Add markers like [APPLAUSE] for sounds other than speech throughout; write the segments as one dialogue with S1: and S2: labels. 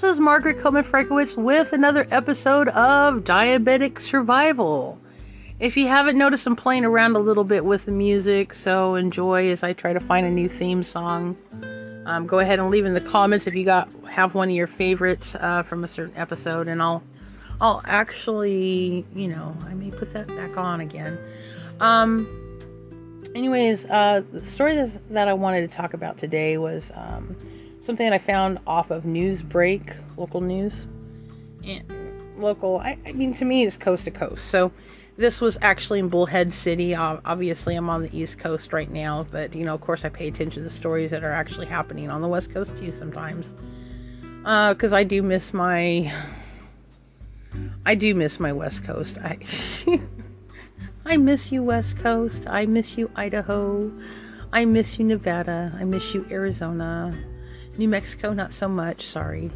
S1: this is Margaret Coleman Frankowitz with another episode of Diabetic Survival. If you haven't noticed, I'm playing around a little bit with the music, so enjoy as I try to find a new theme song. Um, go ahead and leave in the comments if you got have one of your favorites uh, from a certain episode, and I'll I'll actually you know I may put that back on again. Um, anyways, uh, the story that I wanted to talk about today was um, something that I found off of Newsbreak, local news. And local, I, I mean, to me, it's coast to coast. So this was actually in Bullhead City. obviously, I'm on the East Coast right now, but you know, of course, I pay attention to the stories that are actually happening on the West Coast too sometimes. Because uh, I do miss my, I do miss my West Coast. I, [LAUGHS] I miss you, West Coast. I miss you, Idaho. I miss you, Nevada. I miss you, Arizona. New Mexico, not so much. Sorry.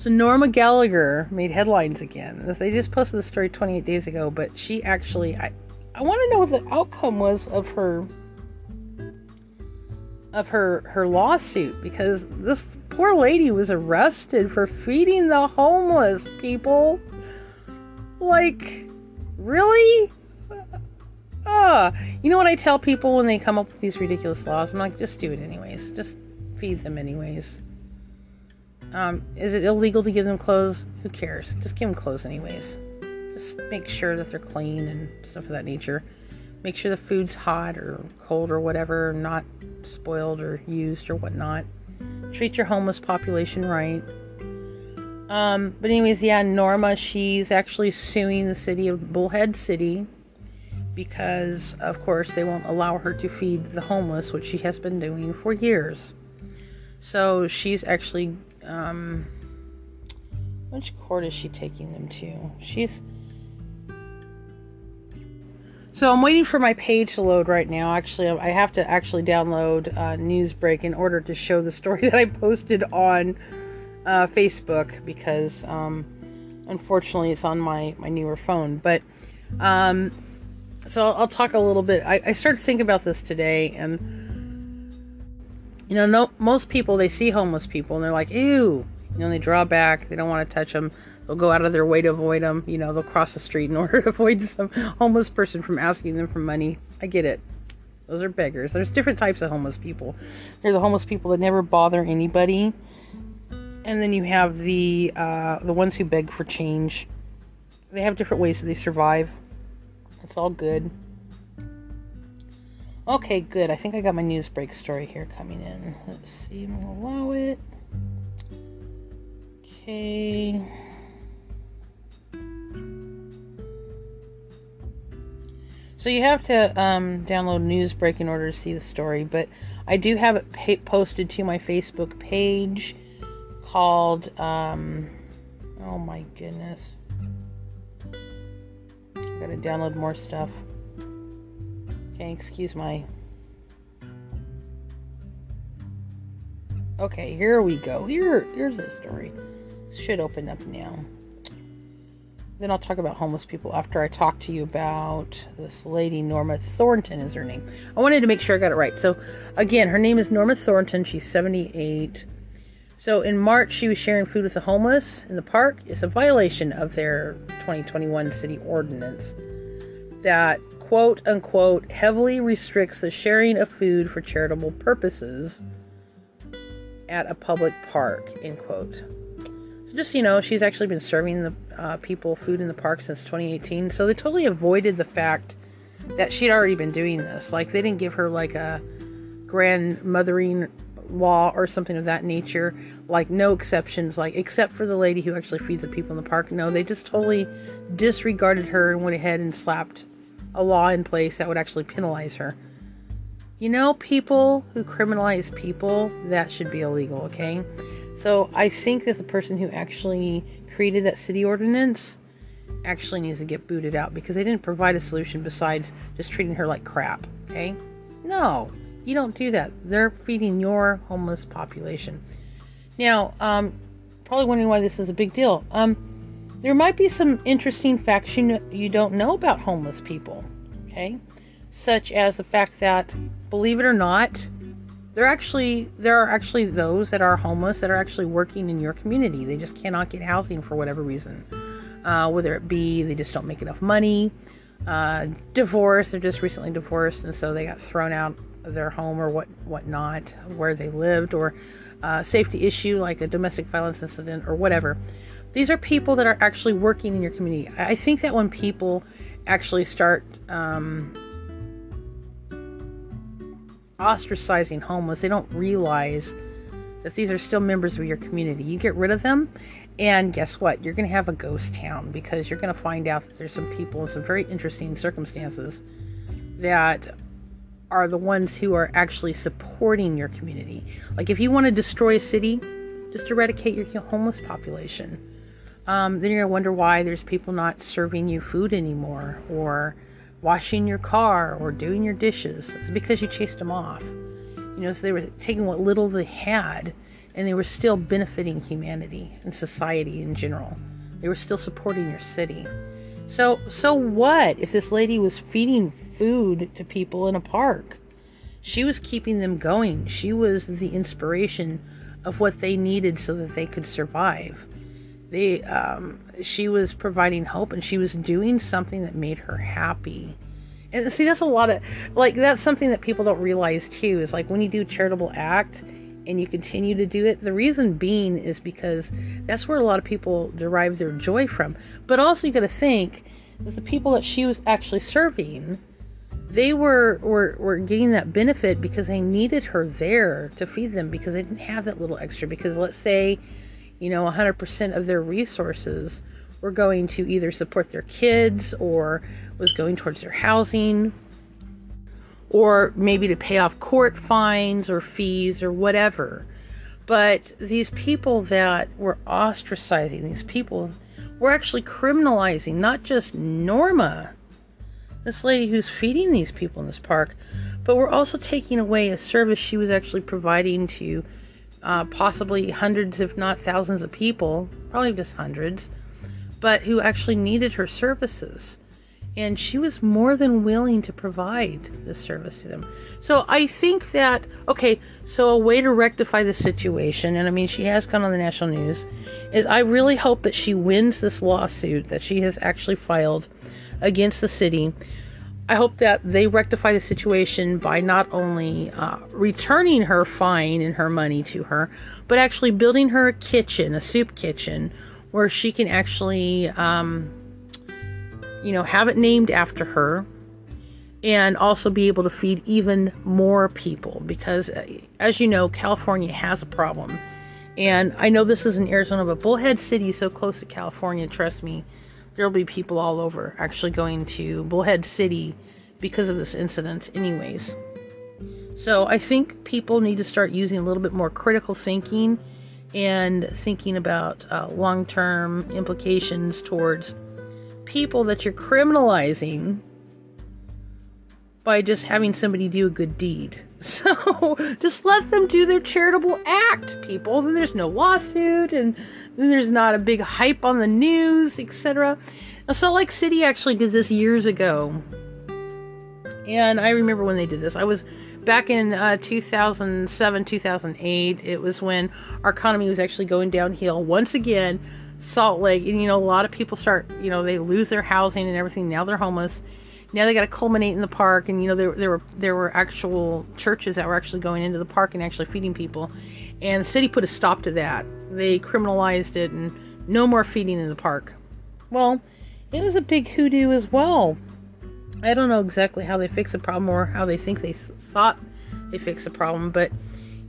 S1: So Norma Gallagher made headlines again. They just posted the story 28 days ago, but she actually I I want to know what the outcome was of her of her her lawsuit because this poor lady was arrested for feeding the homeless people. Like really? Uh, you know what I tell people when they come up with these ridiculous laws? I'm like, just do it anyways. Just feed them anyways. Um, is it illegal to give them clothes? Who cares? Just give them clothes anyways. Just make sure that they're clean and stuff of that nature. Make sure the food's hot or cold or whatever, not spoiled or used or whatnot. Treat your homeless population right. Um, but anyways, yeah, Norma, she's actually suing the city of Bullhead City because, of course, they won't allow her to feed the homeless, which she has been doing for years. So she's actually um, which court is she taking them to? She's. So I'm waiting for my page to load right now. Actually, I have to actually download uh, Newsbreak in order to show the story [LAUGHS] that I posted on uh, Facebook because, um, unfortunately, it's on my my newer phone. But um, so I'll, I'll talk a little bit. I, I started thinking about this today, and you know, no, most people they see homeless people and they're like, ew. You know, they draw back. They don't want to touch them. They'll go out of their way to avoid them. You know, they'll cross the street in [LAUGHS] order to avoid some homeless person from asking them for money. I get it. Those are beggars. There's different types of homeless people. There's the homeless people that never bother anybody, and then you have the uh, the ones who beg for change. They have different ways that they survive. It's all good. Okay, good. I think I got my news break story here coming in. Let's see. I'm gonna allow it. Okay. So you have to um, download Newsbreak in order to see the story, but I do have it pa- posted to my Facebook page called. Um, oh my goodness! Gotta download more stuff. Okay, excuse my. Okay, here we go. Here, here's the story. should open up now. Then I'll talk about homeless people after I talk to you about this lady, Norma Thornton is her name. I wanted to make sure I got it right. So, again, her name is Norma Thornton. She's 78. So, in March, she was sharing food with the homeless in the park. It's a violation of their 2021 city ordinance that quote unquote heavily restricts the sharing of food for charitable purposes at a public park end quote. So just you know she's actually been serving the uh, people food in the park since 2018 so they totally avoided the fact that she'd already been doing this. Like they didn't give her like a grandmothering law or something of that nature like no exceptions like except for the lady who actually feeds the people in the park no they just totally disregarded her and went ahead and slapped a law in place that would actually penalize her. You know, people who criminalize people, that should be illegal, okay? So I think that the person who actually created that city ordinance actually needs to get booted out because they didn't provide a solution besides just treating her like crap, okay? No, you don't do that. They're feeding your homeless population. Now, um, probably wondering why this is a big deal. Um, there might be some interesting facts you, you don't know about homeless people, okay? Such as the fact that, believe it or not, They're actually there are actually those that are homeless that are actually working in your community. They just cannot get housing for whatever reason. Uh, whether it be they just don't make enough money, uh, divorce, they're just recently divorced and so they got thrown out their home or what whatnot where they lived or uh, safety issue like a domestic violence incident or whatever. These are people that are actually working in your community. I think that when people actually start um, ostracizing homeless, they don't realize that these are still members of your community. You get rid of them, and guess what? You're going to have a ghost town because you're going to find out that there's some people in some very interesting circumstances that are the ones who are actually supporting your community. Like if you want to destroy a city, just eradicate your homeless population. Um, then you're gonna wonder why there's people not serving you food anymore, or washing your car, or doing your dishes. It's because you chased them off. You know, so they were taking what little they had, and they were still benefiting humanity and society in general. They were still supporting your city. So, so what if this lady was feeding food to people in a park? She was keeping them going. She was the inspiration of what they needed so that they could survive they um, she was providing hope and she was doing something that made her happy and see that's a lot of like that's something that people don't realize too is like when you do charitable act and you continue to do it. The reason being is because that's where a lot of people derive their joy from. But also you got to think that the people that she was actually serving they were, were were getting that benefit because they needed her there to feed them because they didn't have that little extra. Because let's say you know, 100% of their resources were going to either support their kids or was going towards their housing or maybe to pay off court fines or fees or whatever. But these people that were ostracizing, these people were actually criminalizing not just Norma, this lady who's feeding these people in this park, but we're also taking away a service she was actually providing to uh, possibly hundreds, if not thousands, of people, probably just hundreds, but who actually needed her services. And she was more than willing to provide this service to them. So I think that, okay, so a way to rectify the situation, and I mean, she has gone on the national news, is I really hope that she wins this lawsuit that she has actually filed against the city I hope that they rectify the situation by not only uh, returning her fine and her money to her, but actually building her a kitchen, a soup kitchen, where she can actually, um, you know, have it named after her and also be able to feed even more people because, uh, as you know, California has a problem. And I know this is in Arizona, but Bullhead City is so close to California, trust me there'll be people all over actually going to Bullhead City because of this incident, anyways. So I think people need to start using a little bit more critical thinking and thinking about uh, long term implications towards people that you're criminalizing by just having somebody do a good deed. [LAUGHS] So just let them do their charitable act, people. Then there's no lawsuit and then there's not a big hype on the news, etc. Salt Lake City actually did this years ago. And I remember when they did this. I was back in uh, 2007, 2008. It was when our economy was actually going downhill once again. Salt Lake, and you know, a lot of people start, you know, they lose their housing and everything. Now they're homeless. Now they got to culminate in the park, and you know, there there were there were actual churches that were actually going into the park and actually feeding people, and the city put a stop to that. They criminalized it and no more feeding in the park. Well, it was a big hoodoo as well. I don't know exactly how they fix the problem or how they think they th- thought they fixed the problem, but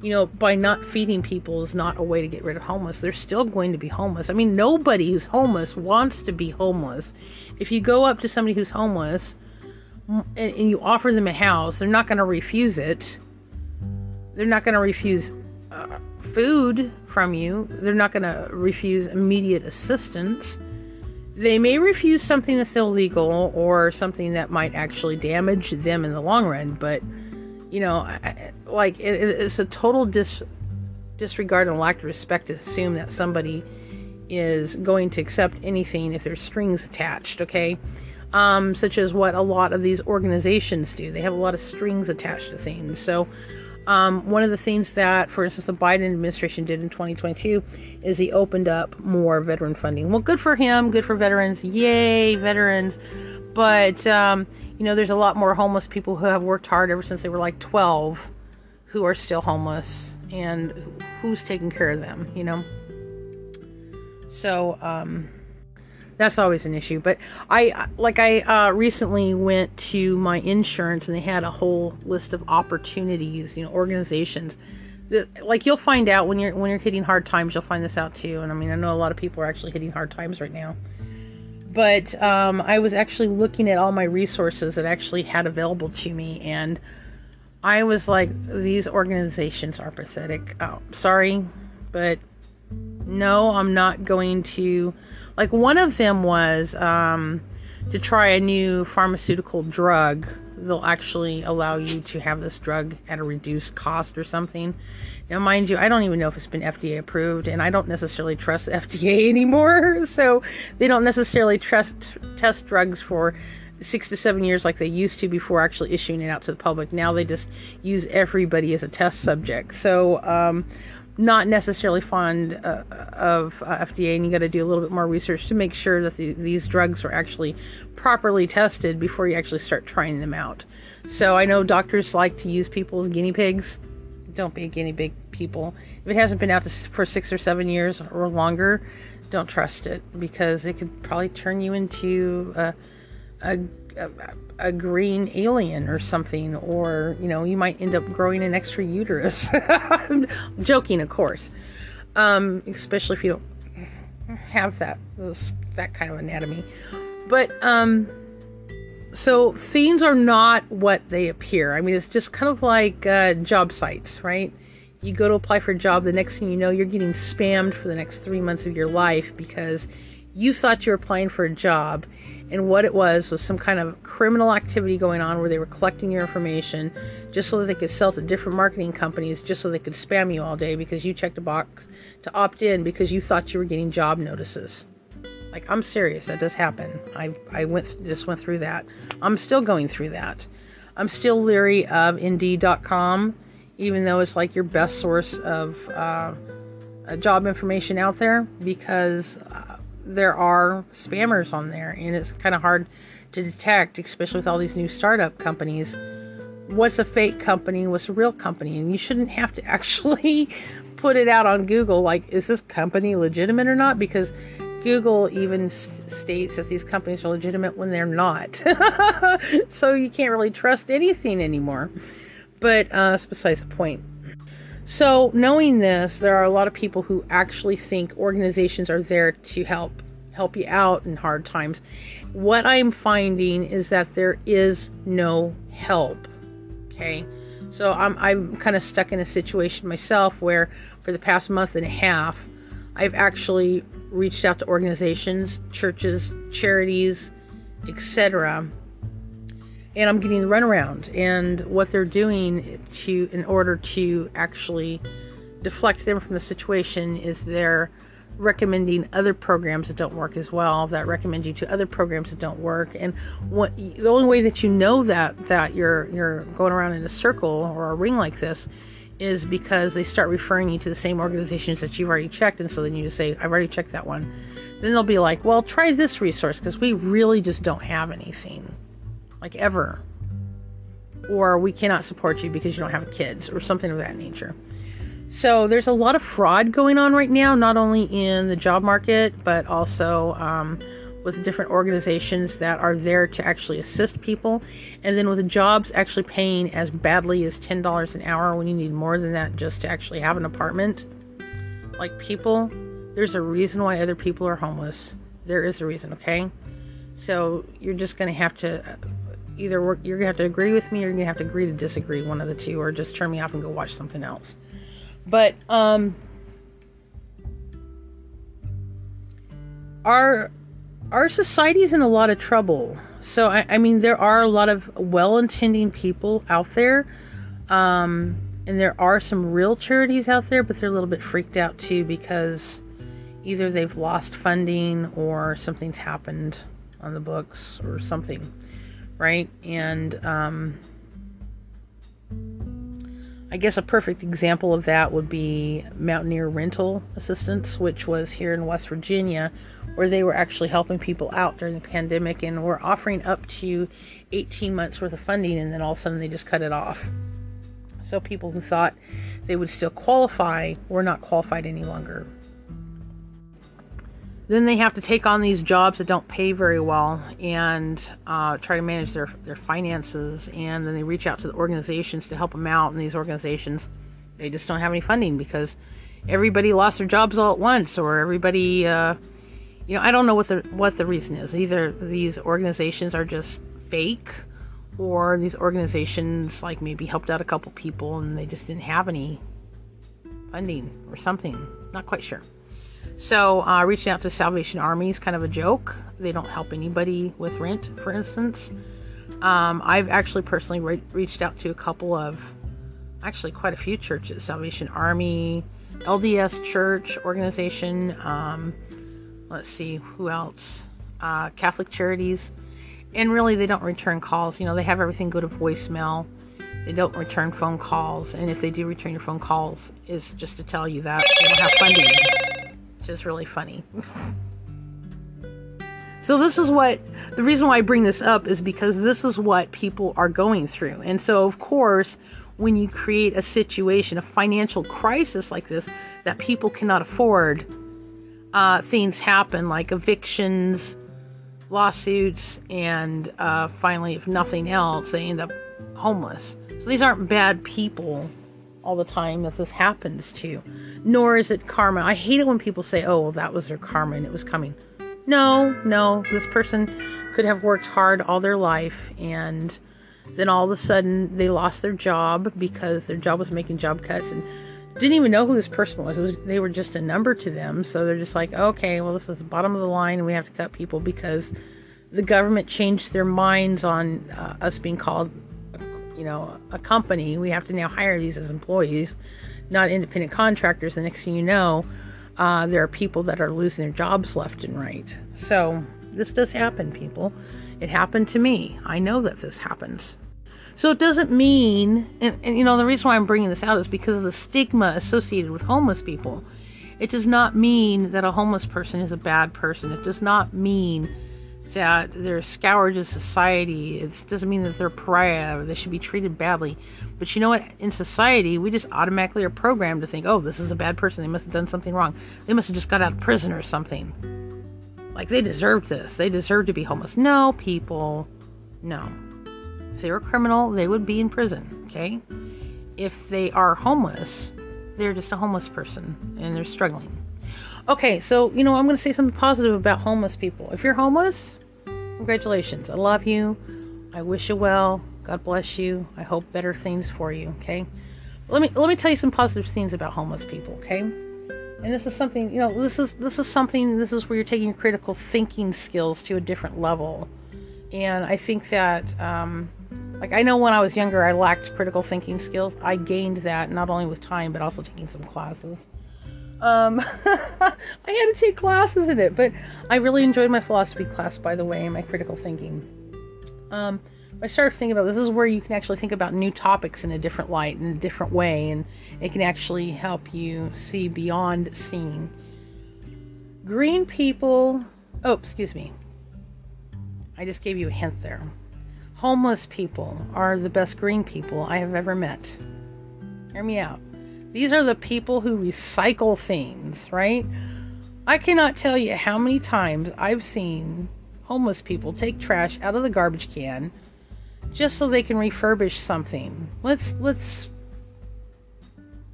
S1: you know, by not feeding people is not a way to get rid of homeless. They're still going to be homeless. I mean, nobody who's homeless wants to be homeless. If you go up to somebody who's homeless and, and you offer them a house, they're not going to refuse it. They're not going to refuse uh, food from you. They're not going to refuse immediate assistance they may refuse something that's illegal or something that might actually damage them in the long run, but you know, like it, it's a total dis, disregard and lack of respect to assume that somebody is going to accept anything if there's strings attached, okay? Um, such as what a lot of these organizations do. They have a lot of strings attached to things. So, Um, one of the things that, for instance, the Biden administration did in 2022 is he opened up more veteran funding. Well, good for him, good for veterans. Yay, veterans. But, um, you know, there's a lot more homeless people who have worked hard ever since they were like 12 who are still homeless and who's taking care of them, you know? So, um, that's always an issue. But I, like, I uh, recently went to my insurance and they had a whole list of opportunities, you know, organizations. Like you'll find out when you're when you're hitting hard times, you'll find this out too. And I mean, I know a lot of people are actually hitting hard times right now. But um, I was actually looking at all my resources that actually had available to me, and I was like, these organizations are pathetic. Oh, sorry, but no, I'm not going to like one of them was um, to try a new pharmaceutical drug. They'll actually allow you to have this drug at a reduced cost or something. Now, mind you, I don't even know if it's been FDA approved, and I don't necessarily trust [LAUGHS] FDA anymore. [LAUGHS] So they don't necessarily trust test drugs for six to seven years like they used to before actually issuing it out to the public. Now they just use everybody as a test subject. So um, not necessarily fond uh, of uh, FDA, and you got to do a little bit more research to make sure that the, these drugs are actually properly tested before you actually start trying them out. So I know doctors like to use people as guinea pigs. Don't be a guinea pig, people. If it hasn't been out to, for six or seven years or longer, don't trust it because it could probably turn you into a, a, a a green alien or something, or you know, you might end up growing an extra uterus. I'm [LAUGHS] joking, of course. Um, especially if you don't have that that kind of anatomy. But um, so things are not what they appear. I mean, it's just kind of like uh, job sites, right? You go to apply for a job, the next thing you know, you're getting spammed for the next three months of your life because you thought you were applying for a job and what it was was some kind of criminal activity going on where they were collecting your information just so that they could sell to different marketing companies just so they could spam you all day because you checked a box to opt in because you thought you were getting job notices. Like i'm serious that does happen. I i went just went through that. I'm still going through that. I'm still leery of indeed.com even though it's like your best source of uh, job information out there because uh, there are spammers on there, and it's kind of hard to detect, especially with all these new startup companies. What's a fake company? What's a real company? And you shouldn't have to [LAUGHS] actually put it out on Google like, is this company legitimate or not? Because Google even states that these companies are legitimate when they're not. [LAUGHS] so you can't really trust anything anymore. But uh, that's besides the point. So, knowing this, there are a lot of people who actually think organizations are there to help help you out in hard times. What I'm finding is that there is no help. Okay? So, I'm I'm kind of stuck in a situation myself where for the past month and a half, I've actually reached out to organizations, churches, charities, etc and I'm getting the runaround. And what they're doing to, in order to actually deflect them from the situation, is they're recommending other programs that don't work as well. That recommend you to other programs that don't work. And what the only way that you know that that you're you're going around in a circle or a ring like this is because they start referring you to the same organizations that you've already checked, and so then you just say, "I've already checked that one." Then they'll be like, "Well, try this resource because we really just don't have anything." Like ever. Or we cannot support you because you don't have kids, or something of that nature. So there's a lot of fraud going on right now, not only in the job market, but also um, with different organizations that are there to actually assist people. And then with the jobs actually paying as badly as $10 an hour when you need more than that just to actually have an apartment. Like people, there's a reason why other people are homeless. There is a reason, okay? So you're just going to have to either work, you're gonna have to agree with me or you're gonna have to agree to disagree, one of the two, or just turn me off and go watch something else. But um, our our society's in a lot of trouble. So I, I mean, there are a lot of well-intending people out there, um, and there are some real charities out there, but they're a little bit freaked out too because either they've lost funding or something's happened on the books or something right? And um, I guess a perfect example of that would be Mountaineer Rental Assistance, which was here in West Virginia, where they were actually helping people out during the pandemic and were offering up to 18 months worth of funding, and then all of a sudden they just cut it off. So people who thought they would still qualify were not qualified any longer. Then they have to take on these jobs that don't pay very well and uh, try to manage their, their finances. And then they reach out to the organizations to help them out. And these organizations, they just don't have any funding because everybody lost their jobs all at once, or everybody, uh, you know, I don't know what the what the reason is. Either these organizations are just fake, or these organizations like maybe helped out a couple people and they just didn't have any funding or something. Not quite sure. So, uh, reaching out to Salvation Army is kind of a joke. They don't help anybody with rent, for instance. Um, I've actually personally re- reached out to a couple of, actually, quite a few churches Salvation Army, LDS Church organization. Um, let's see, who else? Uh, Catholic Charities. And really, they don't return calls. You know, they have everything go to voicemail. They don't return phone calls. And if they do return your phone calls, it's just to tell you that they don't have funding which is really funny. so, this is what the reason why I bring this up is because this is what people are going through. And so, of course, when you create a situation, a financial crisis like this that people cannot afford, uh, things happen like evictions, lawsuits, and uh, finally, if nothing else, they end up homeless. So, these aren't bad people all the time that this happens to. you, Nor is it karma. I hate it when people say, oh, well, that was their karma and it was coming. No, no, this person could have worked hard all their life and then all of a sudden they lost their job because their job was making job cuts and didn't even know who this person was. was. They were just a number to them. So they're just like, okay, well, this is the bottom of the line and we have to cut people because the government changed their minds on uh, us being called you know, a company, we have to now hire these as employees, not independent contractors. The next thing you know, uh, there are people that are losing their jobs left and right. So this does happen, people. It happened to me. I know that this happens. So it doesn't mean, and, and you know, the reason why I'm bringing this out is because of the stigma associated with homeless people. It does not mean that a homeless person is a bad person. It does not mean that they're scourge of society. It doesn't mean that they're pariah or they should be treated badly. But you know what? In society, we just automatically are programmed to think, oh, this is a bad person. They must have done something wrong. They must have just got out of prison or something. Like they deserve this. They deserve to be homeless. No, people. No. If they were a criminal, they would be in prison. Okay? If they are homeless, they're just a homeless person and they're struggling. Okay, so you know, I'm going to say something positive about homeless people. If you're homeless, congratulations. I love you. I wish you well. God bless you. I hope better things for you, okay? Let me let me tell you some positive things about homeless people, okay? And this is something, you know, this is this is something this is where you're taking your critical thinking skills to a different level. And I think that um like I know when I was younger I lacked critical thinking skills. I gained that not only with time but also taking some classes. Um, [LAUGHS] I had to take classes in it, but I really enjoyed my philosophy class, by the way, and my critical thinking. Um, I started thinking about this is where you can actually think about new topics in a different light, in a different way, and it can actually help you see beyond seeing. Green people, oh, excuse me. I just gave you a hint there. Homeless people are the best green people I have ever met. Hear me out. These are the people who recycle things, right? I cannot tell you how many times I've seen homeless people take trash out of the garbage can just so they can refurbish something. Let's let's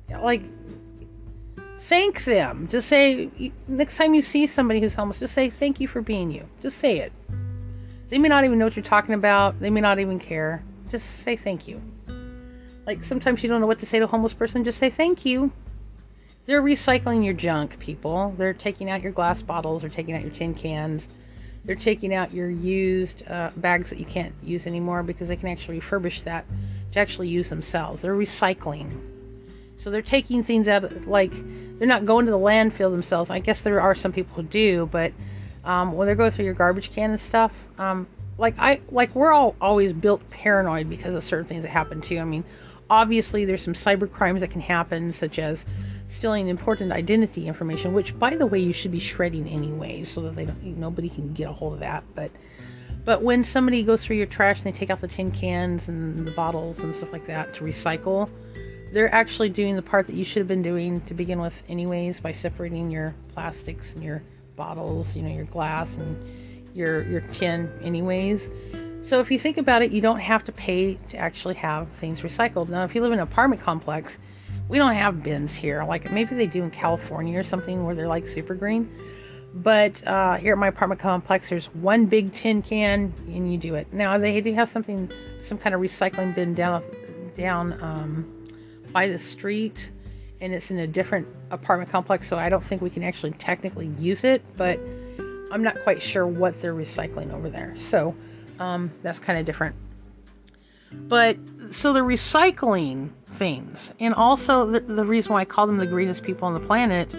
S1: like thank them. Just say next time you see somebody who's homeless, just say thank you for being you. Just say it. They may not even know what you're talking about. They may not even care. Just say thank you. Like sometimes you don't know what to say to a homeless person, just say thank you. They're recycling your junk, people. They're taking out your glass bottles, they're taking out your tin cans, they're taking out your used uh, bags that you can't use anymore because they can actually refurbish that to actually use themselves. They're recycling. So they're taking things out, like, they're not going to the landfill themselves. I guess there are some people who do, but um, when they're going through your garbage can and stuff, um, like I like we're all always built paranoid because of certain things that happen to you. I mean, obviously, there's some cyber crimes that can happen, such as stealing important identity information, which, by the way, you should be shredding anyway, so that they don't, nobody can get a hold of that. But but when somebody goes through your trash and they take out the tin cans and the bottles and stuff like that to recycle, they're actually doing the part that you should have been doing to begin with, anyways, by separating your plastics and your bottles, you know, your glass and your your tin, anyways. So if you think about it, you don't have to pay to actually have things recycled. Now, if you live in an apartment complex, we don't have bins here. Like maybe they do in California or something where they're like super green. But uh, here at my apartment complex, there's one big tin can, and you do it. Now they do have something, some kind of recycling bin down down um, by the street, and it's in a different apartment complex. So I don't think we can actually technically use it, but I'm not quite sure what they're recycling over there. So um, that's kind of different. But so they're recycling things, and also the, the reason why I call them the greenest people on the planet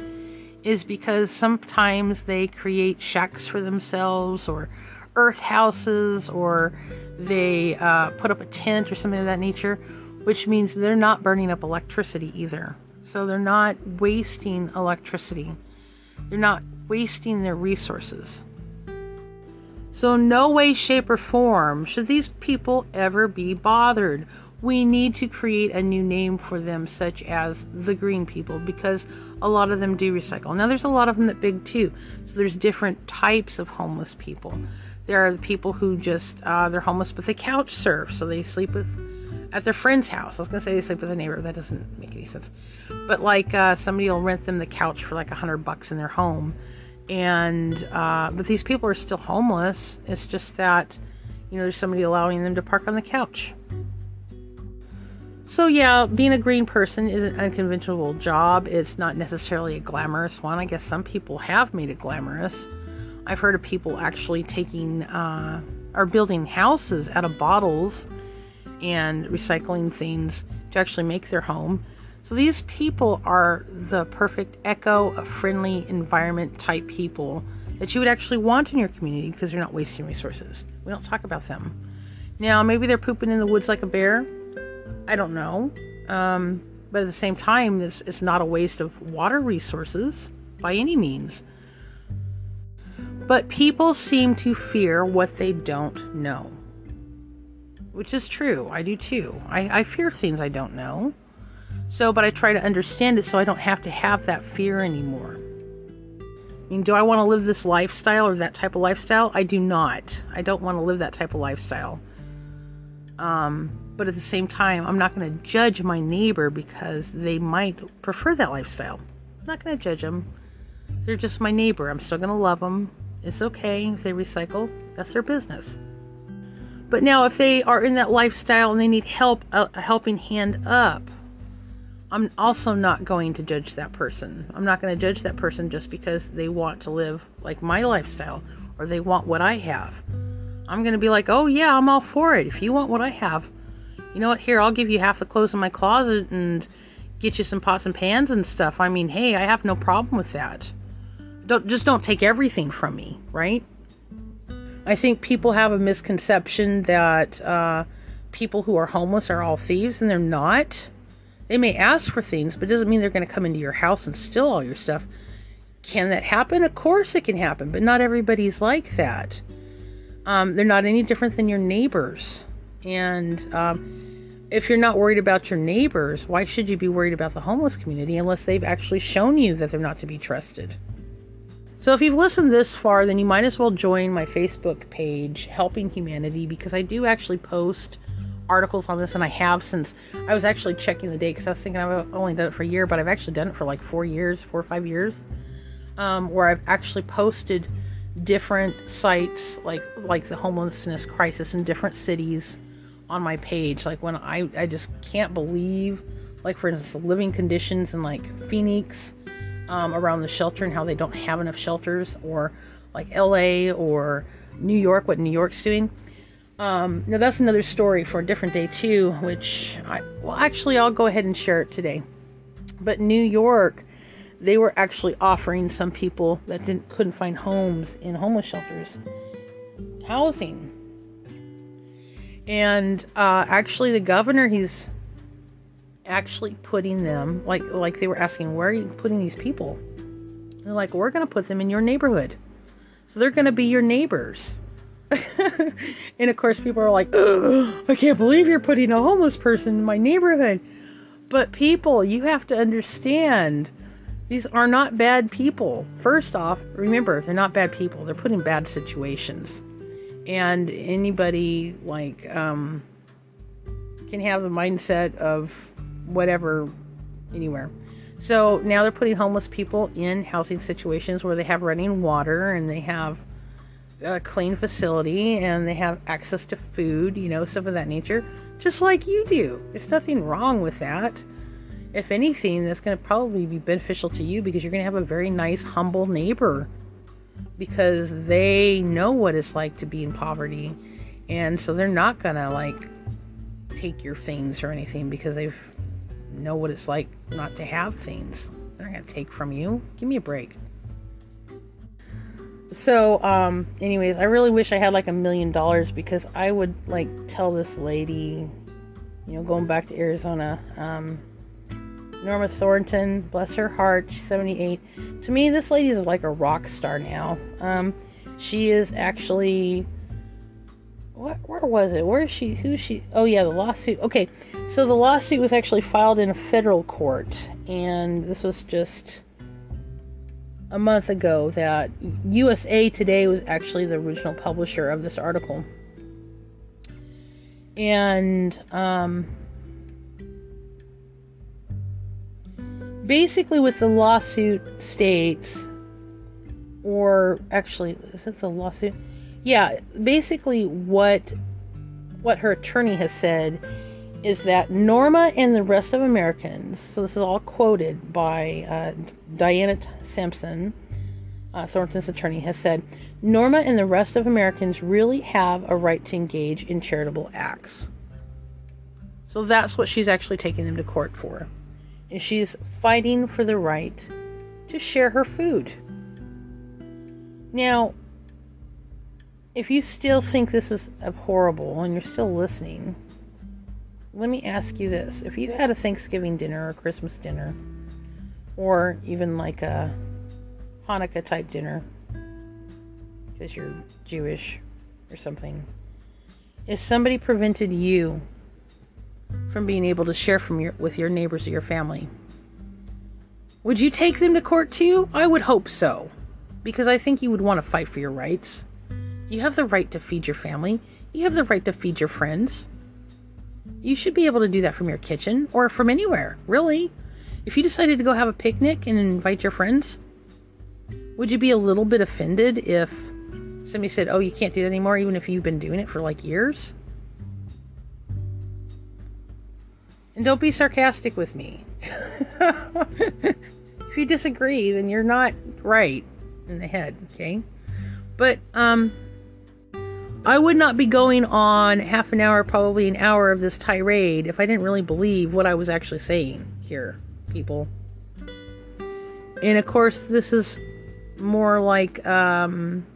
S1: is because sometimes they create shacks for themselves or earth houses or they uh, put up a tent or something of that nature, which means they're not burning up electricity either. So they're not wasting electricity. They're not wasting their resources. So, no way, shape, or form should these people ever be bothered. We need to create a new name for them, such as the green people, because a lot of them do recycle. Now, there's a lot of them that big too. So, there's different types of homeless people. There are the people who just uh, they're homeless, but they couch surf, so they sleep with at their friend's house. I was gonna say they sleep with a neighbor. That doesn't make any sense. But like uh, somebody will rent them the couch for like a hundred bucks in their home, and uh, but these people are still homeless. It's just that you know there's somebody allowing them to park on the couch. So yeah, being a green person is an unconventional job. It's not necessarily a glamorous one. I guess some people have made it glamorous. I've heard of people actually taking uh, or building houses out of bottles and recycling things to actually make their home. So these people are the perfect echo of friendly environment type people that you would actually want in your community because they're not wasting resources. We don't talk about them. Now, maybe they're pooping in the woods like a bear. I don't know. Um, but at the same time, this is not a waste of water resources by any means. But people seem to fear what they don't know. Which is true. I do too. I, I fear things I don't know. So, but I try to understand it so I don't have to have that fear anymore. I mean, do I want to live this lifestyle or that type of lifestyle? I do not. I don't want to live that type of lifestyle. Um, but at the same time, I'm not going to judge my neighbor because they might prefer that lifestyle. I'm not going to judge them. They're just my neighbor. I'm still going to love them. It's okay if they recycle, that's their business. But now, if they are in that lifestyle and they need help, a helping hand up, I'm also not going to judge that person. I'm not going to judge that person just because they want to live like my lifestyle or they want what I have. I'm going to be like, oh, yeah, I'm all for it. If you want what I have, you know what? Here, I'll give you half the clothes in my closet and get you some pots and pans and stuff. I mean, hey, I have no problem with that. Don't just don't take everything from me, right? I think people have a misconception that uh, people who are homeless are all thieves, and they're not. They may ask for things, but it doesn't mean they're going to come into your house and steal all your stuff. Can that happen? Of course it can happen, but not everybody's like that. Um, they're not any different than your neighbors. And um, if you're not worried about your neighbors, why should you be worried about the homeless community unless they've actually shown you that they're not to be trusted? So if you've listened this far, then you might as well join my Facebook page, Helping Humanity, because I do actually post articles on this, and I have since I was actually checking the date because I was thinking I've only done it for a year, but I've actually done it for like four years, four or five years, um, where I've actually posted different sites like like the homelessness crisis in different cities on my page. Like when I I just can't believe, like for instance, the living conditions in like Phoenix um, around the shelter and how they don't have enough shelters, or like L.A. or New York, what New York's doing um, now that's another story for a different day too, which I well actually I'll go ahead and share it today. But New York, they were actually offering some people that didn't couldn't find homes in homeless shelters housing. And uh, actually, the governor he's actually putting them like like they were asking where are you putting these people and they're like we're going to put them in your neighborhood so they're going to be your neighbors [LAUGHS] and of course people are like i can't believe you're putting a homeless person in my neighborhood. But people you have to understand these are not bad people. First off remember they're not bad people. They're put in bad situations. And anybody like um, can have the mindset of whatever anywhere. So now they're putting homeless people in housing situations where they have running water and they have a clean facility and they have access to food, you know, stuff of that nature, just like you do. There's nothing wrong with that. If anything, that's going to probably be beneficial to you because you're going to have a very nice, humble neighbor because they know what it's like to be in poverty. And so they're not going to like take your things or anything because they know what it's like not to have things. They're not going to take from you. Give me a break. So, um, anyways, I really wish I had like a million dollars because I would like tell this lady, you know, going back to Arizona, um, Norma Thornton, bless her heart, she's 78. To me, this lady is like a rock star now. Um, she is actually. What, where was it? Where is she? Who is she? Oh, yeah, the lawsuit. Okay, so the lawsuit was actually filed in a federal court, and this was just a month ago that USA Today was actually the original publisher of this article. And, um, basically with the lawsuit states or actually is it the lawsuit yeah basically what what her attorney has said is that norma and the rest of americans so this is all quoted by uh, diana simpson uh, thornton's attorney has said norma and the rest of americans really have a right to engage in charitable acts so that's what she's actually taking them to court for and she's fighting for the right to share her food. Now, if you still think this is horrible and you're still listening, let me ask you this. If you had a Thanksgiving dinner or Christmas dinner, or even like a Hanukkah type dinner, because you're Jewish or something, if somebody prevented you from being able to share from your with your neighbors or your family. Would you take them to court too? I would hope so. Because I think you would want to fight for your rights. You have the right to feed your family. You have the right to feed your friends. You should be able to do that from your kitchen or from anywhere, really. If you decided to go have a picnic and invite your friends, would you be a little bit offended if somebody said, Oh, you can't do that anymore, even if you've been doing it for like years? And don't be sarcastic with me. [LAUGHS] if you disagree, then you're not right in the head, okay? But um I would not be going on half an hour, probably an hour of this tirade if I didn't really believe what I was actually saying here, people. And of course, this is more like um,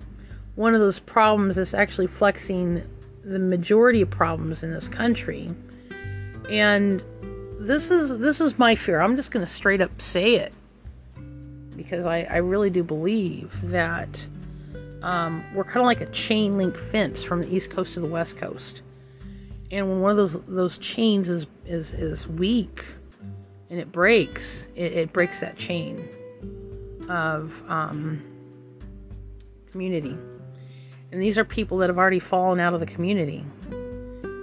S1: one of those problems that's actually flexing the majority of problems in this country. And this is this is my fear. I'm just going to straight up say it because I, I really do believe that um, we're kind of like a chain link fence from the east coast to the west coast, and when one of those those chains is is is weak and it breaks, it, it breaks that chain of um, community. And these are people that have already fallen out of the community.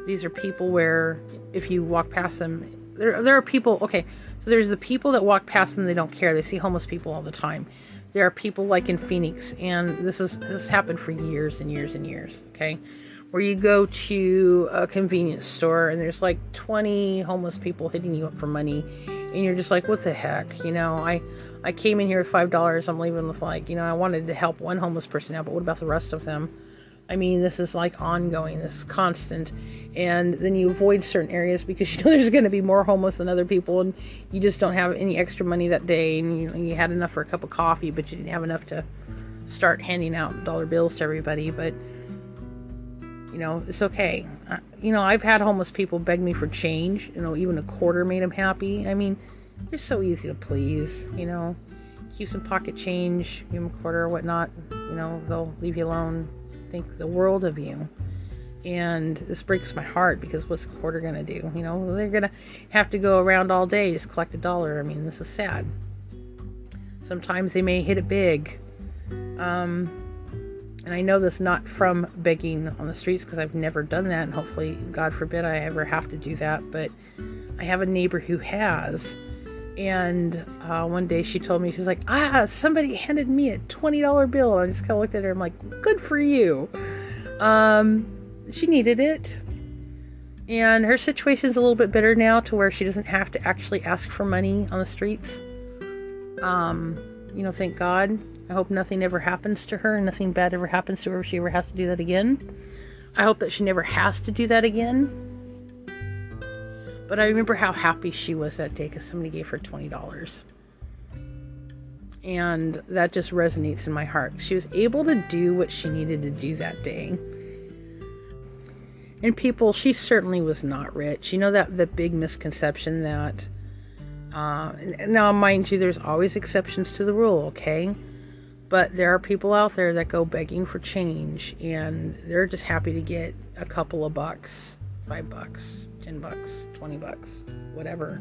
S1: These are people where if you walk past them there there are people okay so there's the people that walk past them they don't care they see homeless people all the time there are people like in phoenix and this is this happened for years and years and years okay? Where you go to a convenience store and there's like 20 homeless people hitting you up for money and you're just like what the heck? You know i i came in here with five dollars i'm leaving with like you know i wanted to help one homeless person out but what about the rest of them I mean, this is like ongoing, this is constant. And then you avoid certain areas because [LAUGHS] you know there's going to be more homeless than other people, and you just don't have any extra money that day. And you, you had enough for a cup of coffee, but you didn't have enough to start handing out dollar bills to everybody. But You know, it's okay. you know, I've had homeless people beg me for change. You know, even a quarter made them happy. I mean, they're so easy to please. You know, keep some pocket change, give them a quarter or whatnot. You know, they'll leave you alone, think the world of you. And this breaks my heart because what's quarter gonna do? You know, they're gonna have to go around all day just collect a dollar. I mean, this is sad. Sometimes they may hit it big. Um, and I know this not from begging on the streets because I've never done that, and hopefully, God forbid, I ever have to do that. But I have a neighbor who has. And uh, one day she told me, she's like, ah, somebody handed me a $20 bill. And I just kind of looked at her. And I'm like, good for you. Um, she needed it. And her situation's a little bit better now to where she doesn't have to actually ask for money on the streets. Um, you know, thank God. I hope nothing ever happens to her and nothing bad ever happens to her if she ever has to do that again. I hope that she never has to do that again. But I remember how happy she was that day because somebody gave her $20. And that just resonates in my heart. She was able to do what she needed to do that day. And people, she certainly was not rich. You know that the big misconception that uh, now, mind you, there's always exceptions to the rule, okay? But there are people out there that go begging for change and they're just happy to get a couple of bucks, five bucks, ten bucks, twenty bucks, whatever.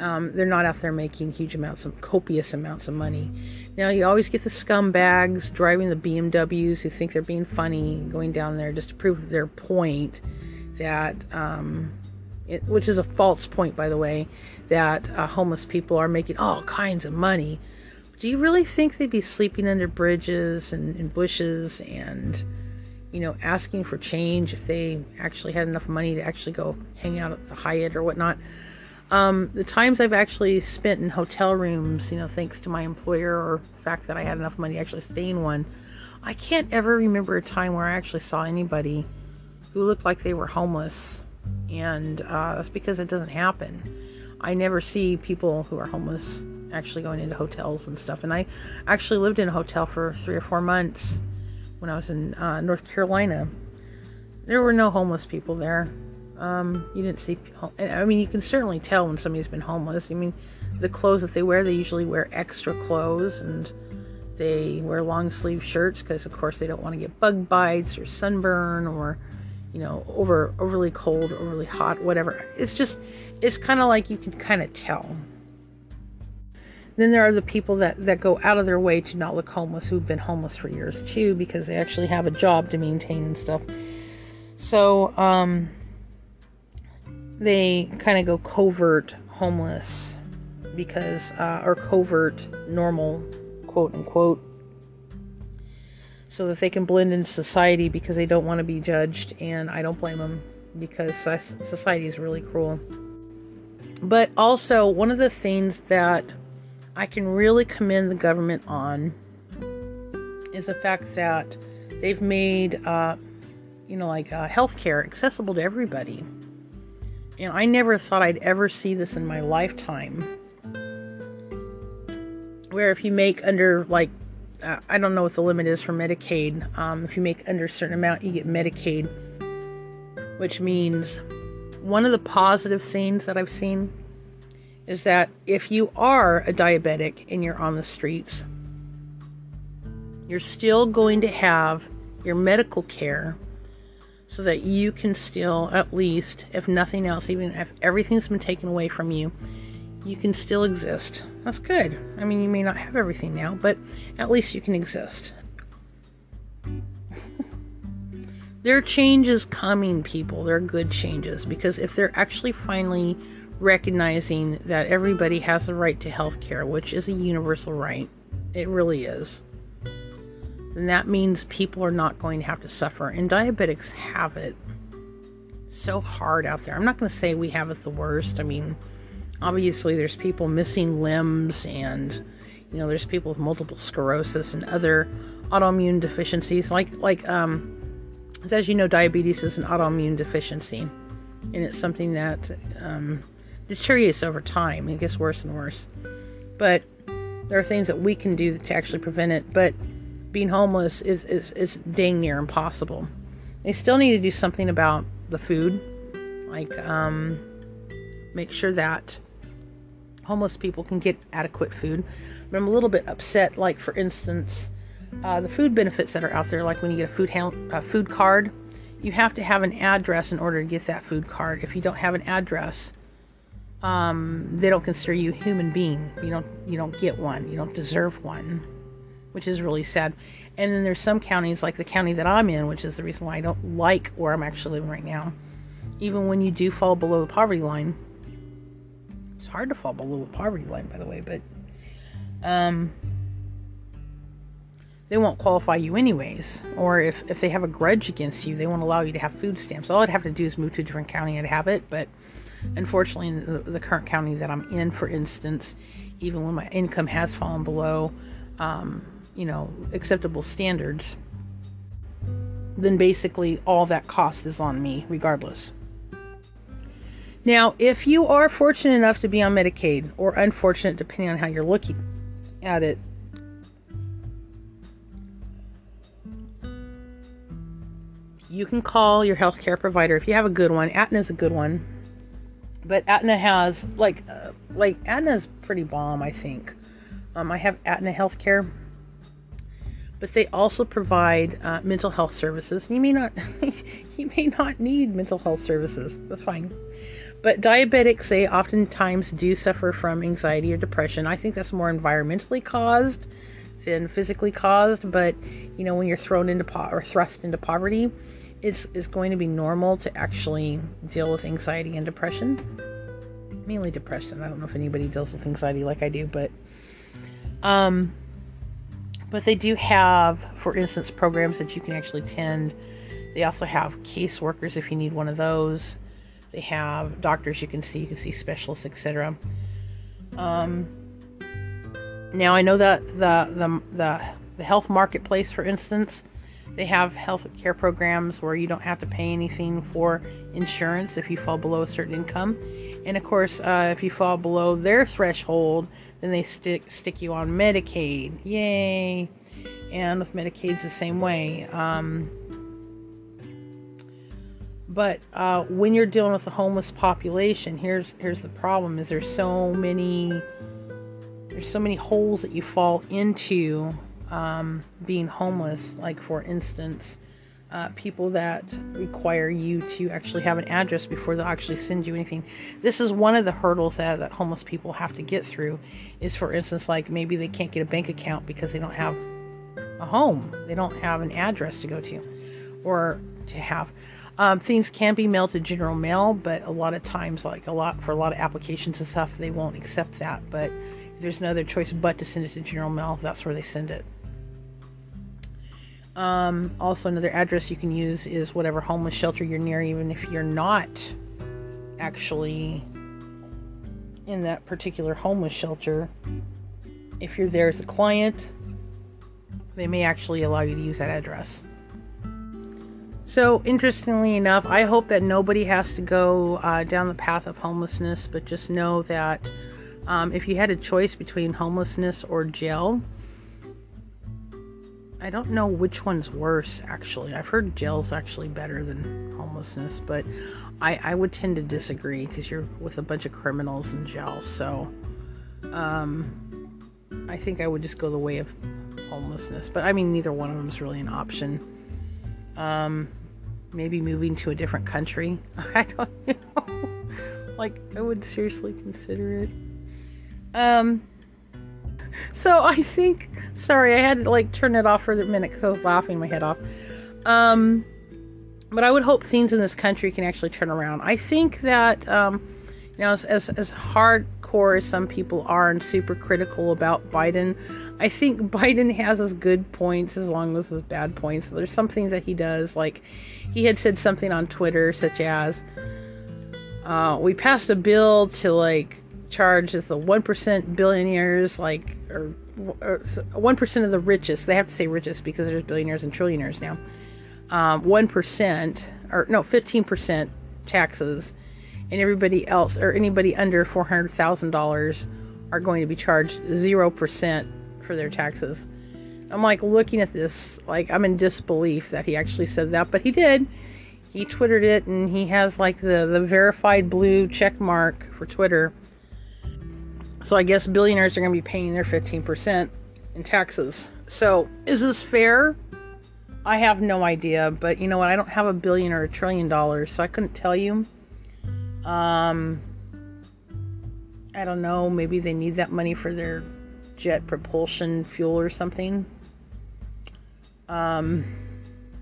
S1: Um, they're not out there making huge amounts of copious amounts of money. Now you always get the scumbags driving the BMWs who think they're being funny, going down there just to prove their point that, um, it, which is a false point by the way, that uh, homeless people are making all kinds of money do you really think they'd be sleeping under bridges and in bushes and you know asking for change if they actually had enough money to actually go hang out at the Hyatt or whatnot? Um, the times I've actually spent in hotel rooms, you know, thanks to my employer or the fact that I had enough money to actually stay in one, I can't ever remember a time where I actually saw anybody who looked like they were homeless, and uh, that's because it doesn't happen. I never see people who are homeless actually going into hotels and stuff. And I actually lived in a hotel for three or four months when I was in uh, North Carolina. There were no homeless people there. Um, you didn't see. I mean, you can certainly tell when somebody's been homeless. I mean, the clothes that they wear, they usually wear extra clothes and they wear long sleeve shirts because, of course, they don't want to get bug bites or sunburn or, you know, over overly cold, overly hot, whatever. It's just, it's kind of like you can kind of tell. Then there are the people that, that go out of their way to not look homeless who've been homeless for years too because they actually have a job to maintain and stuff. So um, they kind of go covert homeless because, uh, or covert normal, quote unquote, so that they can blend into society because they don't want to be judged. And I don't blame them because society is really cruel. But also, one of the things that I can really commend the government on is the fact that they've made, uh, you know, like uh, healthcare accessible to everybody. And I never thought I'd ever see this in my lifetime. Where if you make under, like, uh, I don't know what the limit is for Medicaid. Um, if you make under a certain amount, you get Medicaid, which means one of the positive things that I've seen is that if you are a diabetic and you're on the streets, you're still going to have your medical care so that you can still, at least, if nothing else, even if everything's been taken away from you, you can still exist. That's good. I mean, you may not have everything now, but at least you can exist. [LAUGHS] there are changes coming, people. There are good changes because if they're actually finally recognizing that everybody has the right to health care, which is a universal right. It really is. Then that means people are not going to have to suffer. And diabetics have it so hard out there. I'm not going to say we have it the worst. I mean, obviously, there's people missing limbs, and you know, there's people with multiple sclerosis and other autoimmune deficiencies. Like, like, um, as you know, diabetes is an autoimmune deficiency, and it's something that um, deteriorates over time. It gets worse and worse. But there are things that we can do to actually prevent it. But being homeless is, is, is dang near impossible. They still need to do something about the food, like um, make sure that homeless people can get adequate food. But I'm a little bit upset, like for instance, uh, the food benefits that are out there, like when you get a food a food card, you have to have an address in order to get that food card. If you don't have an address, um, they don't consider you a human being. You don't you don't get one. You don't deserve one, which is really sad. And then there's some counties like the county that I'm in, which is the reason why I don't like where I'm actually living right now. Even when you do fall below the poverty line, it's hard to fall below the poverty line, by the way, but um, they won't qualify you anyways. Or if, if they have a grudge against you, they won't allow you to have food stamps. All I'd have to do is move to a different county and have it, but unfortunately, in the, the current county that I'm in, for instance, even when my income has fallen below, um, you know, acceptable standards, then basically all that cost is on me, regardless. Now, if you are fortunate enough to be on Medicaid, or unfortunate, depending on how you're looking at it, you can call your healthcare provider if you have a good one. Aetna is a good one, but Aetna has like uh, like Aetna is pretty bomb. I think. Um, I have Aetna healthcare, but they also provide uh, mental health services. You may not [LAUGHS] you may not need mental health services. That's fine. But diabetics, they oftentimes do suffer from anxiety or depression. I think that's more environmentally caused than physically caused. But you know, when you're thrown into po- or thrust into poverty, it's it's going to be normal to actually deal with anxiety and depression. Mainly depression. I don't know if anybody deals with anxiety like I do, but um, but they do have, for instance, programs that you can actually attend. They also have caseworkers if you need one of those. They have doctors you can see, you can see specialists, etc. Um, now I know that the, the the the health marketplace, for instance, they have health care programs where you don't have to pay anything for insurance if you fall below a certain income. And of course, uh, if you fall below their threshold, then they stick stick you on Medicaid. Yay! And with Medicaid's the same way. Um, but uh, when you're dealing with the homeless population, here's here's the problem: is there's so many there's so many holes that you fall into um, being homeless. Like for instance, uh, people that require you to actually have an address before they'll actually send you anything. This is one of the hurdles that, that homeless people have to get through. Is for instance, like maybe they can't get a bank account because they don't have a home, they don't have an address to go to, or to have. Um, things can be mailed to general mail, but a lot of times, like a lot for a lot of applications and stuff, they won't accept that. But there's no other choice but to send it to general mail. That's where they send it. Um, also, another address you can use is whatever homeless shelter you're near, even if you're not actually in that particular homeless shelter. If you're there as a client, they may actually allow you to use that address. So, interestingly enough, I hope that nobody has to go uh, down the path of homelessness, but just know that um, if you had a choice between homelessness or jail, I don't know which one's worse actually. I've heard jail's actually better than homelessness, but I, I would tend to disagree because you're with a bunch of criminals in jail. So, um, I think I would just go the way of homelessness. But I mean, neither one of them is really an option. Um, maybe moving to a different country. [LAUGHS] I don't [LAUGHS] know. like I would seriously consider it. Um so I think sorry, I had to like turn it off for a minute cuz I was laughing my head off. Um but I would hope things in this country can actually turn around. I think that um you know as as, as hardcore as some people are and super critical about Biden, I think [LAUGHS] Biden has his good points as long as his bad points. There's some things that he does, like he had said something on Twitter, such as, uh, "We passed a bill to like charge is the one percent billionaires, like or one percent of the richest. They have to say richest because there's billionaires and trillionaires now. Um, one um, or no, fifteen percent taxes, and everybody else or anybody under four hundred thousand dollars are going to be charged zero percent for their taxes. I'm like looking at this, like I'm in disbelief that he actually said that, but he did. He twittered it, and he has like the the verified blue check mark for Twitter. So I guess billionaires are going to be paying their 15% in taxes. So is this fair? I have no idea, but you know what? I don't have a billion or a trillion dollars, so I couldn't tell you. Um, I don't know. Maybe they need that money for their jet propulsion fuel or something. Um,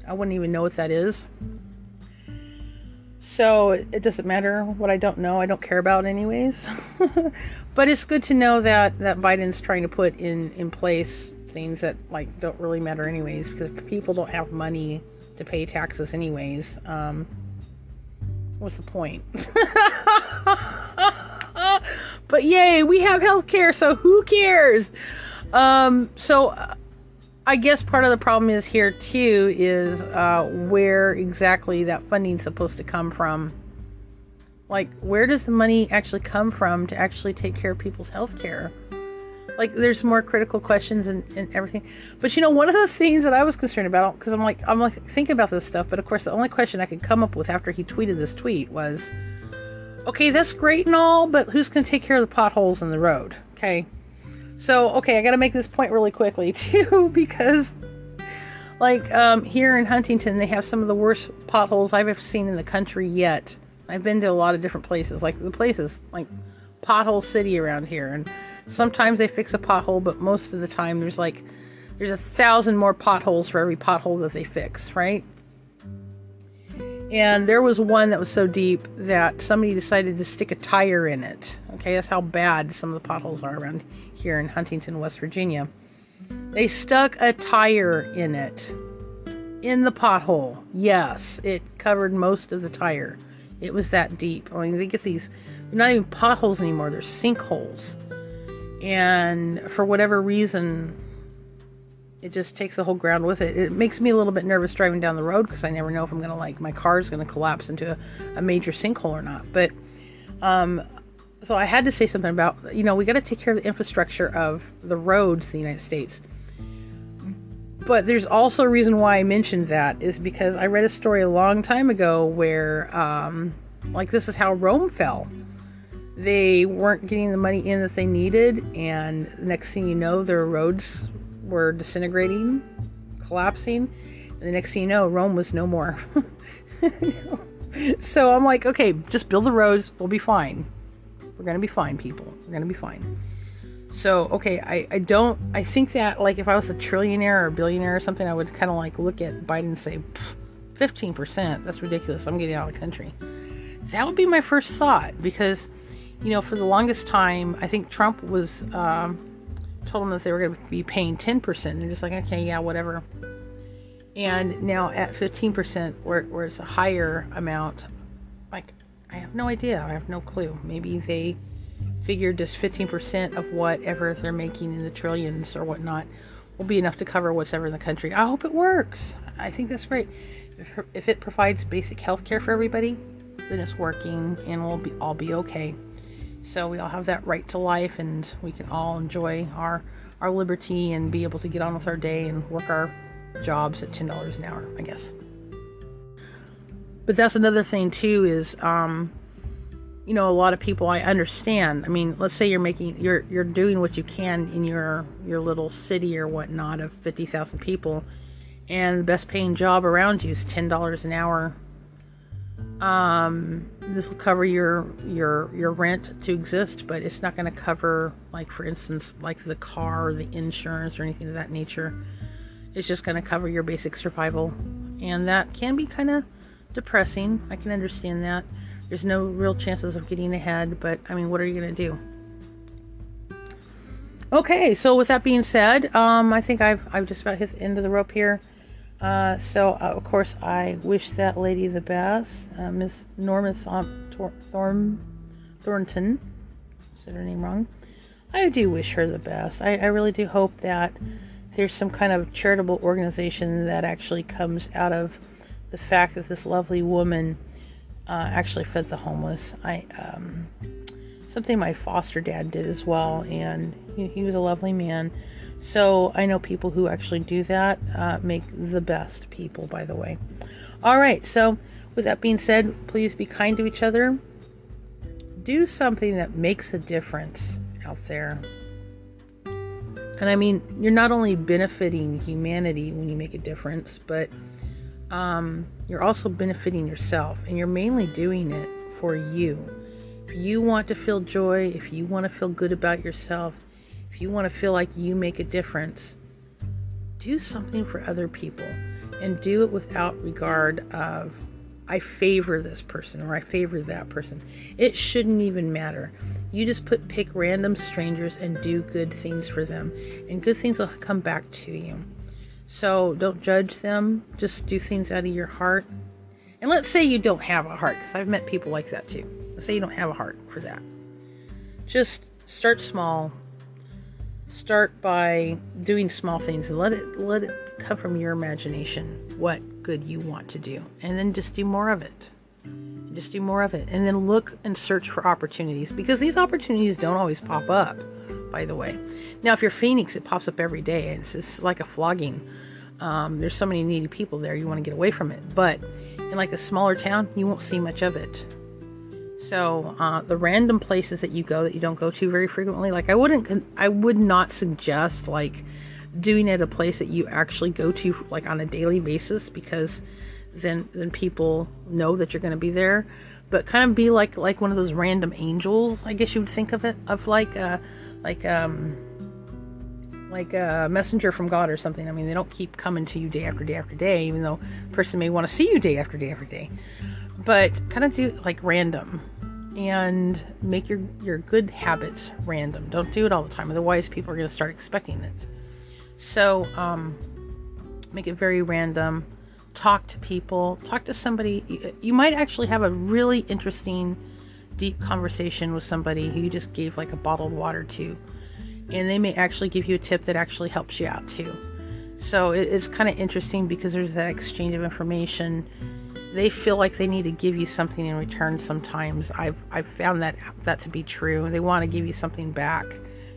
S1: I wouldn't even know what that is. So it doesn't matter what I don't know. I don't care about anyways. [LAUGHS] but it's good to know that that Biden's trying to put in in place things that like don't really matter anyways because people don't have money to pay taxes anyways. Um, what's the point? [LAUGHS] but yay, we have health care, so who cares? Um, so uh, I guess part of the problem is here too is uh, where exactly that funding's supposed to come from. Like, where does the money actually come from to actually take care of people's health care? Like, there's more critical questions and, and everything. But you know, one of the things that I was concerned about, because I'm like, I'm like thinking about this stuff, but of course, the only question I could come up with after he tweeted this tweet was, okay, that's great and all, but who's going to take care of the potholes in the road? Okay. So, okay, I got to make this point really quickly [LAUGHS] too, because like um, here in Huntington, they have some of the worst potholes I've ever seen in the country yet. I've been to a lot of different places, like the places like Pothole City around here, and sometimes they fix a pothole, but most of the time there's like there's a thousand more potholes for every pothole that they fix, right? And there was one that was so deep that somebody decided to stick a tire in it. Okay, that's how bad some of the potholes are around here in Huntington, West Virginia. They stuck a tire in it. In the pothole. Yes, it covered most of the tire. It was that deep. I mean, they get these, they're not even potholes anymore, they're sinkholes. And for whatever reason, it just takes the whole ground with it. It makes me a little bit nervous driving down the road because I never know if I'm going to like my car's going to collapse into a, a, major sinkhole or not. But um, so I had to say something about you know we got to take care of the infrastructure of the roads in the United States. But there's also a reason why I mentioned that is because I read a story a long time ago where um, like this is how Rome fell. They weren't getting the money in that they needed, and the next thing you know, their roads were disintegrating, collapsing, and the next thing you know, Rome was no more. [LAUGHS] so I'm like, okay, just build the roads, we'll be fine. We're gonna be fine, people. We're gonna be fine. So okay, I, I don't I think that like if I was a trillionaire or a billionaire or something, I would kind of like look at Biden and say, fifteen percent. That's ridiculous. I'm getting out of the country. That would be my first thought because, you know, for the longest time, I think Trump was um, told them that they were going to be paying 10%. They're just like, okay, yeah, whatever. And now at 15%, where, where it's a higher amount, like, I have no idea. I have no clue. Maybe they figured just 15% of whatever they're making in the trillions or whatnot will be enough to cover whatever in the country. I hope it works. I think that's great. If, if it provides basic health care for everybody, then it's working and we'll be all be okay. So we all have that right to life, and we can all enjoy our our liberty and be able to get on with our day and work our jobs at ten dollars an hour, I guess. But that's another thing too is um, you know a lot of people I understand. I mean, let's say you're making you're you're doing what you can in your your little city or whatnot of fifty thousand people, and the best paying job around you is ten dollars an hour um, this will cover your your your rent to exist, but it's not going to cover like for instance like the car, or the insurance, or anything of that nature. It's just going to cover your basic survival, and that can be kind of depressing. I can understand that. There's no real chances of getting ahead, but I mean, what are you going to do? Okay, so with that being said, um, I think I've I've just about hit the end of the rope here. Uh, so, uh, of course, I wish that lady the best. Uh, Miss Norma Th- Thorn- Thornton. Said her name wrong. I do wish her the best. I, I, really do hope that there's some kind of charitable organization that actually comes out of the fact that this lovely woman uh, actually fed the homeless. I um, something my foster dad did as well, and he, he was a lovely man So I know people who actually do that uh, make the best people, by the way. All right, so with that being said, please be kind to each other. Do something that makes a difference out there. And I mean, you're not only benefiting humanity when you make a difference, but um, you're also benefiting yourself. And you're mainly doing it for you. If you want to feel joy, if you want to feel good about yourself, if you want to feel like you make a difference, do something for other people and do it without regard of I favor this person or I favor that person. It shouldn't even matter. You just put pick random strangers and do good things for them, and good things will come back to you. So don't judge them. Just do things out of your heart. And let's say you don't have a heart, because I've met people like that too. Let's say you don't have a heart for that. Just start small. Start by doing small things and let it let it come from your imagination what good you want to do, and then just do more of it. Just do more of it. And then look and search for opportunities because these opportunities don't always pop up, by the way. Now, if you're Phoenix, it pops up every day. It's just like a flogging. Um, there's so many needy people there, you want to get away from it. But in like a smaller town, you won't see much of it. So uh, the random places that you go that you don't go to very frequently, like I wouldn't, I would not suggest like doing it at a place that you actually go to like on a daily basis because then then people know that you're going to be there but kind of be like like one of those random angels i guess you would think of it of like uh like um like a messenger from god or something. I mean they don't keep coming to you day after day after day even though a person may want to see you day after day after day. But kind of do like random and make your your good habits random. Don't do it all the time otherwise people are going to start expecting it. So um make it very random. Talk to people, talk to somebody. You might actually have a really interesting, deep conversation with somebody who you just gave like a bottled water to, and they may actually give you a tip that actually helps you out too. So it's kind of interesting because there's that exchange of information. They feel like they need to give you something in return. Sometimes I've I've found that that to be true. They want to give you something back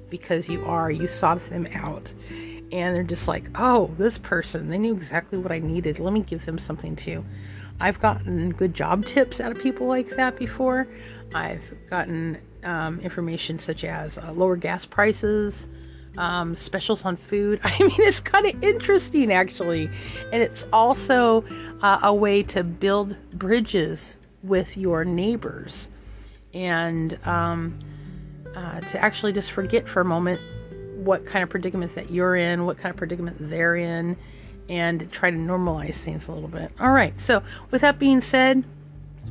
S1: because you are you sought them out and they're just like, oh, this person, they knew exactly what I needed. Let me give them something too. I've gotten good job tips out of people like that before. I've gotten um, information such as uh, lower gas prices, um, specials on food. [LAUGHS] I mean, it's kind of interesting actually. And it's also uh, a way to build bridges with your neighbors and um, uh, to actually just forget for a moment what kind of predicament that you're in, what kind of predicament they're in, and try to normalize things a little bit. All right, so with that being said,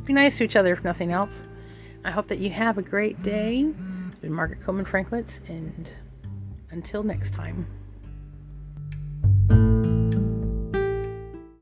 S1: be nice to each other if nothing else. I hope that you have a great day. It's been Margaret Koopman Franklitz, and until next time.